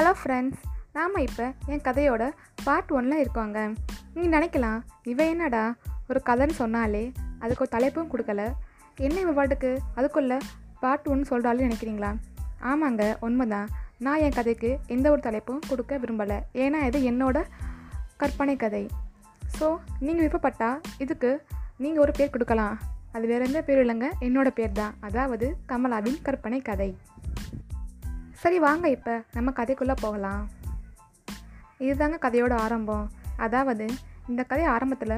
Hello friends நாம் இப்போ என் கதையோட பார்ட் ஒன்னில் இருக்கோங்க. நீங்கள் நினைக்கலாம் இவன் என்னடா? ஒரு கதைன்னு சொன்னாலே அதுக்கு ஒரு தலைப்பும் கொடுக்கல. என்ன இவன் பாட்டுக்கு? அதுக்குள்ளே பார்ட் ஒன் சொல்கிறாலும் நினைக்கிறீங்களா? ஆமாங்க உண்மைதான். நான் என் கதைக்கு எந்த ஒரு தலைப்பும் கொடுக்க விரும்பலை. ஏன்னா இது என்னோட கற்பனை கதை. ஸோ நீங்கள் விருப்பப்பட்டால் இதுக்கு நீங்கள் ஒரு பேர் கொடுக்கலாம். அது வேறு எந்த பேர் இல்லைங்க. என்னோட பேர் தான் அதாவது கமலாவின் கற்பனை கதை. சரி வாங்க இப்போ. நம்ம கதைக்குள்ளே போகலாம். இதுதாங்க கதையோட ஆரம்பம். அதாவது இந்த கதை ஆரம்பத்தில்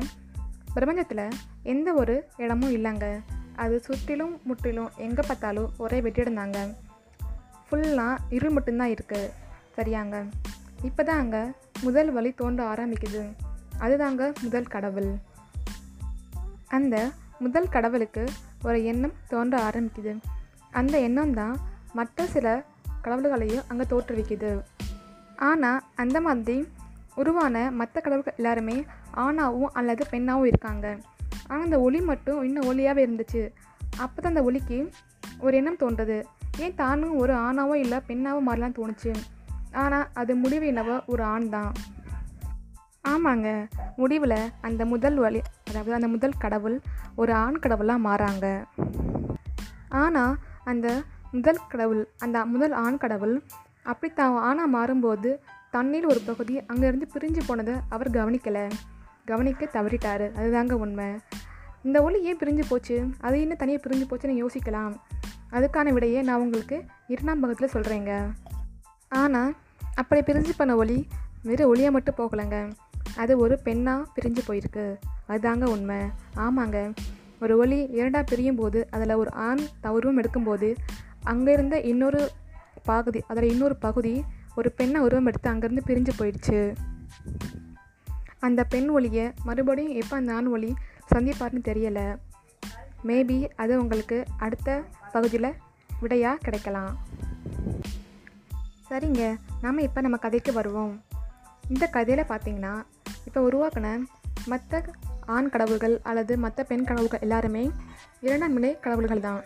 பிரபஞ்சத்தில் எந்த ஒரு இடமும் இல்லைங்க. அது சுற்றிலும் முற்றிலும் எங்கே பார்த்தாலும் ஒரே வெட்டியிருந்தாங்க ஃபுல்லாக இருள் மட்டும்தான் இருக்குது சரியாங்க? இப்போ தாங்க முதல் வழி தோன்ற ஆரம்பிக்குது. அதுதாங்க முதல் கடவுள். அந்த முதல் கடவுளுக்கு ஒரு எண்ணம் தோன்ற ஆரம்பிக்குது. அந்த எண்ணம் தான் மற்ற சில கடவுள்களையும் அங்கே தோற்றுவிக்குது. ஆனால் அந்த மாதிரி உருவான மற்ற கடவுள்கள் எல்லாருமே ஆணாவும் அல்லது பெண்ணாகவும் இருக்காங்க. ஆனால் அந்த ஒளி மட்டும் இன்னும் ஒளியாகவே இருந்துச்சு. அப்போ தான் அந்த ஒளிக்கு ஒரு எண்ணம் தோன்றது. ஏன் தானும் ஒரு ஆணாவோ இல்லை பெண்ணாவோ மாறலாம் தோணுச்சு? ஆனால் அது முடிவு என்னவோ ஒரு ஆண் தான். ஆமாங்க. முடிவில் அந்த முதல் வழி அதாவது அந்த முதல் கடவுள் ஒரு ஆண் கடவுளாக மாறாங்க. ஆனால் அந்த முதல் கடவுள் அந்த முதல் ஆண் கடவுள். அப்படி தான் ஆணாக மாறும்போது தண்ணீர் ஒரு பகுதி அங்கேருந்து பிரிஞ்சு போனதை அவர் கவனிக்கலை. கவனிக்க தவறிட்டார். அதுதாங்க உண்மை. இந்த ஒளி ஏன் பிரிஞ்சு போச்சு? அது என்ன தனியாக பிரிஞ்சு போச்சுன்னு யோசிக்கலாம். அதுக்கான விடையை நான் உங்களுக்கு இரண்டாம் பக்கத்தில் சொல்கிறேங்க ஆனால் அப்படி பிரிஞ்சு பண்ண ஒளி வெறும் ஒளியாக மட்டும் போகலைங்க. அது ஒரு பெண்ணாக பிரிஞ்சு போயிருக்கு. அதுதாங்க உண்மை. ஆமாங்க. ஒரு ஒளி இரண்டாக பிரியும் போது அதில் ஒரு ஆண் தவறும் எடுக்கும்போது அங்கே இருந்த இன்னொரு பகுதி அதில் இன்னொரு பகுதி ஒரு பெண்ணை உருவம் எடுத்து அங்கேருந்து பிரிஞ்சு போயிடுச்சு. அந்த பெண் ஒளியை மறுபடியும் எப்போ அந்த ஆண் ஒளி சந்திப்பார்னு தெரியலை. மேபி அது உங்களுக்கு அடுத்த பகுதியில் விடையாக கிடைக்கலாம். சரிங்க நாம் இப்போ நம்ம கதைக்கு வருவோம். இந்த கதையில் பார்த்தீங்கன்னா இப்போ உருவாக்கின மற்ற ஆண் கடவுள்கள் அல்லது மற்ற பெண் கடவுள்கள் எல்லாருமே இரண்டாம் நிலை கடவுள்கள் தான்.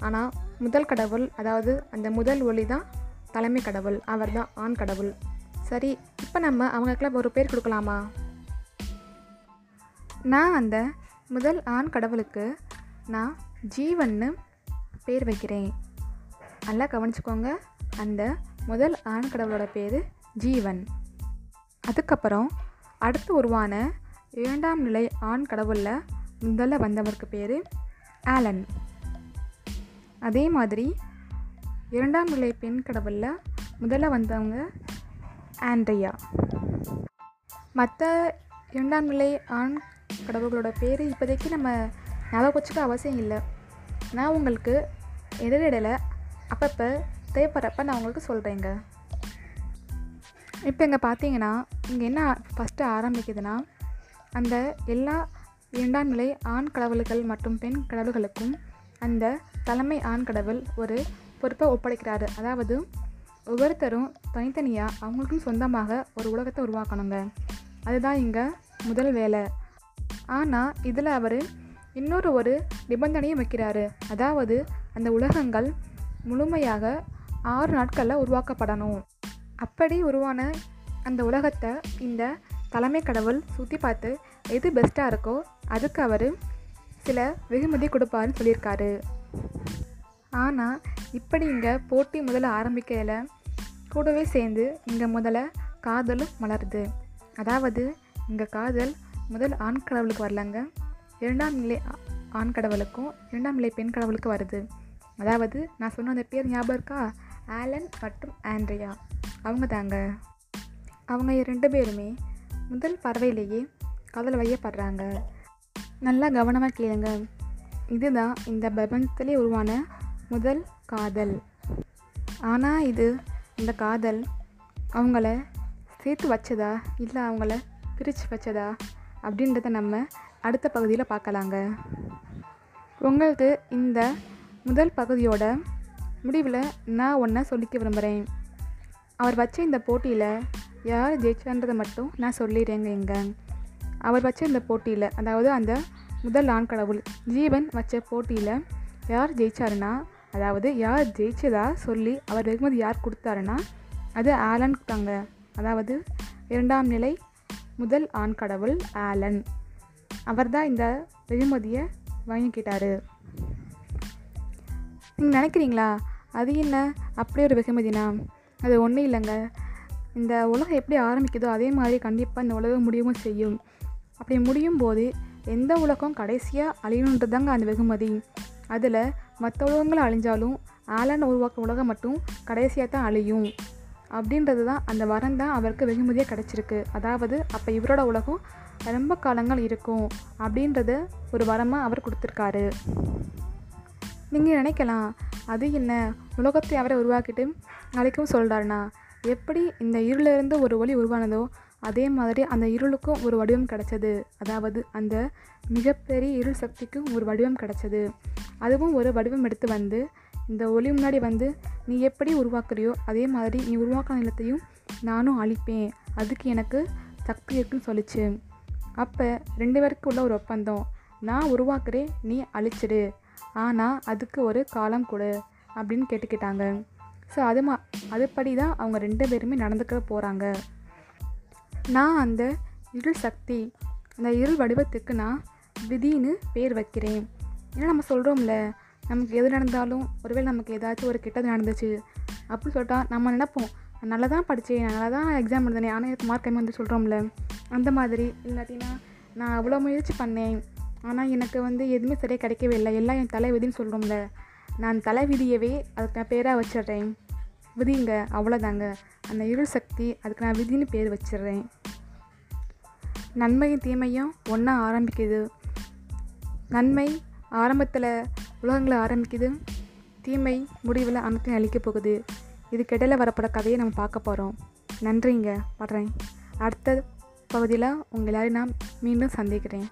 ஆனால் முதல் கடவுள் அதாவது அந்த முதல் ஒளி தான் தலைமை கடவுள் அவர் தான் ஆண் கடவுள். சரி இப்போ நம்ம அவங்களுக்கெல்லாம் ஒரு பேர் கொடுக்கலாமா? நான் அந்த முதல் ஆண் கடவுளுக்கு நான் ஜீவன்னு பேர் வைக்கிறேன். நல்லா கவனிச்சுக்கோங்க அந்த முதல் ஆண் கடவுளோட பேர் ஜீவன். அதுக்கப்புறம் அடுத்து உருவான இரண்டாம் நிலை ஆண் கடவுளில் முதல்ல வந்தவருக்கு பேர் ஆலன். அதே மாதிரி இரண்டாம் நிலை பெண் கடவுளில் முதல்ல வந்தவங்க ஆண்ட்ரியா. மற்ற இரண்டாம் நிலை ஆண் கடவுள்களோட பேர் இப்போதைக்கு நம்ம ஞாபகம் வச்சுக்க அவசியம் இல்லை. நான் உங்களுக்கு இடையிடையில் அப்பப்போ தேவைப்படுறப்ப நான் உங்களுக்கு சொல்கிறேங்க இப்போ இங்கே பார்த்தீங்கன்னா இங்கே என்ன ஃபஸ்ட்டு ஆரம்பிக்குதுன்னா அந்த எல்லா இரண்டாம் நிலை ஆண் கடவுள்கள் மற்றும் பெண் கடவுள்களுக்கும் அந்த தலைமை ஆண் கடவுள் ஒரு பொறுப்பை ஒப்படைக்கிறாரு. அதாவது ஒவ்வொருத்தரும் தனித்தனியாக அவங்களுக்கும் சொந்தமாக ஒரு உலகத்தை உருவாக்கணுங்க. அதுதான் இங்கே முதல் வேலை. ஆனால் இதில் அவர் இன்னொரு ஒரு நிபந்தனையும் வைக்கிறாரு. அதாவது அந்த உலகங்கள் முழுமையாக ஆறு நாட்களில் உருவாக்கப்படணும். அப்படி உருவான அந்த உலகத்தை இந்த தலைமை கடவுள் சுற்றி பார்த்து எது பெஸ்ட்டாக இருக்கோ அதுக்கு அவர் சில வெகுமதி கொடுப்பாருன்னு சொல்லியிருக்காரு. ஆனால் இப்படி இங்கே போட்டி முதல்ல ஆரம்பிக்கையில் கூடவே சேர்ந்து இங்கே முதல்ல காதலும் மலருது. அதாவது இங்கே காதல் முதல் ஆண் கடவுளுக்கு வரலங்க. இரண்டாம் நிலை ஆண் கடவுளுக்கும் இரண்டாம் நிலை பெண் கடவுளுக்கு வருது. அதாவது நான் சொன்ன அந்த பேர் ஞாபகம் இருக்கா? ஆலன் மற்றும் ஆண்ட்ரியா. அவங்க தாங்க. அவங்க ரெண்டு பேருமே முதல் பறவையிலேயே காதல் வையப்படுறாங்க. நல்லா கவனமாக கேளுங்க. இதுதான் இந்த பிரபஞ்சத்திலே உருவான முதல் காதல். ஆனால் இது இந்த காதல் அவங்கள சேர்த்து வச்சதா? இல்லை அவங்கள பிரித்து வச்சதா? அப்படின்றத நம்ம அடுத்த பகுதியில் பார்க்கலாங்க. உங்களுக்கு இந்த முதல் பகுதியோட முடிவில் நான் ஒன்றை சொல்லிக்க விரும்புகிறேன் அவர் வச்ச இந்த போட்டியில் யார் ஜெயிச்சான்றதை மட்டும் நான் சொல்லிடுறேங்க இங்கே. அவர் வச்ச இந்த போட்டியில் அதாவது அந்த முதல் ஆண் கடவுள் ஜீவன் வச்ச போட்டியில் யார் ஜெயிச்சாருன்னா அதாவது யார் ஜெயிச்சதா சொல்லி அவர் வெகுமதி யார் கொடுத்தாருன்னா அது ஆலன் தாங்க. அதாவது இரண்டாம் நிலை முதல் ஆண் கடவுள் ஆலன். அவர் தான் இந்த வெகுமதியை வாங்கிக்கிட்டாரு நீங்கள் நினைக்கிறீங்களா? அது என்ன? அப்படி ஒரு வெகுமதினா? அது ஒன்றும் இல்லைங்க. இந்த உலகம் எப்படி ஆரம்பிக்குதோ அதே மாதிரி கண்டிப்பாக இந்த உலகம் முடியவும் செய்யும். அப்படி முடியும் போது எந்த உலகம் கடைசியாக அழியணுன்றது தாங்க அந்த வெகுமதி. அதில் மற்ற உலகங்கள் அழிஞ்சாலும் ஆலன் உருவாக்க உலகம் மட்டும் கடைசியாக தான் அழியும். அப்படின்றது தான் அந்த வரம் தான் அவருக்கு வெகுமதியாக கிடச்சிருக்கு. அதாவது அப்போ இவரோட உலகம் ரொம்ப காலங்கள் இருக்கும் அப்படின்றத ஒரு வரமாக அவர் கொடுத்துருக்காரு. நீங்கள் நினைக்கலாம் அது என்ன? உலகத்தை அவரை உருவாக்கிட்டு அழைக்கவும் சொல்கிறாருண்ணா எப்படி இந்த இருளிலிருந்து ஒரு ஒளி உருவானதோ அதே மாதிரி அந்த இருளுக்கும் ஒரு வடிவம் கிடச்சது. அதாவது அந்த மிகப்பெரிய இருள் சக்திக்கும் ஒரு வடிவம் கிடச்சது. அதுவும் ஒரு வடிவம் எடுத்து வந்து இந்த ஒளி முன்னாடி வந்து நீ எப்படி உருவாக்குறியோ அதே மாதிரி நீ உருவாக்கின நிலத்தையும் நானும் அழிப்பேன். அதுக்கு எனக்கு சக்தி இருக்குன்னு சொல்லிச்சு. அப்போ ரெண்டு பேருக்கு உள்ள ஒரு ஒப்பந்தம். நான் உருவாக்குறேன் நீ அழிச்சிடு. ஆனால் அதுக்கு ஒரு காலம் கொடு அப்படின்னு கேட்டுக்கிட்டாங்க. ஸோ அது மா அதுபடி தான் அவங்க ரெண்டு பேருமே நடந்துக்க போகிறாங்க நான் அந்த இருள் சக்தி அந்த இருள் வடிவத்துக்கு நான் விதின்னு பேர் வைக்கிறேன். ஏன்னா நம்ம சொல்கிறோம்ல நமக்கு எது நடந்தாலும் ஒருவேளை நமக்கு ஏதாச்சும் ஒரு கெட்டது நடந்துச்சு அப்படின்னு சொல்லிட்டா நம்ம நினைப்போம் நான் நல்லா தான் படித்தேன் நான் நல்லா தான் எக்ஸாம் எழுதினேன் ஆனால் எனக்கு மார்க் கம்மி வந்து சொல்கிறோம்ல அந்த மாதிரி. இல்லாட்டினா நான் அவ்வளோ முயற்சி பண்ணேன் ஆனால் எனக்கு வந்து எதுவுமே சரியாக கிடைக்கவே இல்லை. எல்லாம் என் தலை விதின்னு சொல்கிறோம்ல நான் தலை விதியவே அதுக்கு நான் பேராக வச்சிடுறேன். விதிங்க அவ்வளோதாங்க அந்த இருள் சக்தி அதுக்கு நான் விதின்னு பேர் வச்சிடுறேன். நன்மையும் தீமையும் ஒன்றா ஆரம்பிக்குது. நன்மை ஆரம்பத்தில் உலகங்களை ஆரம்பிக்குது. தீமை முடிவில் அனைத்தையும் அழிக்க போகுது. இதுக்கிடையில வரப்போகிற கதையை நம்ம பார்க்க போகிறோம் நன்றிங்க படுறேன் அடுத்த பகுதியில் உங்கள் எல்லோரையும் நான் மீண்டும் சந்திக்கிறேன்.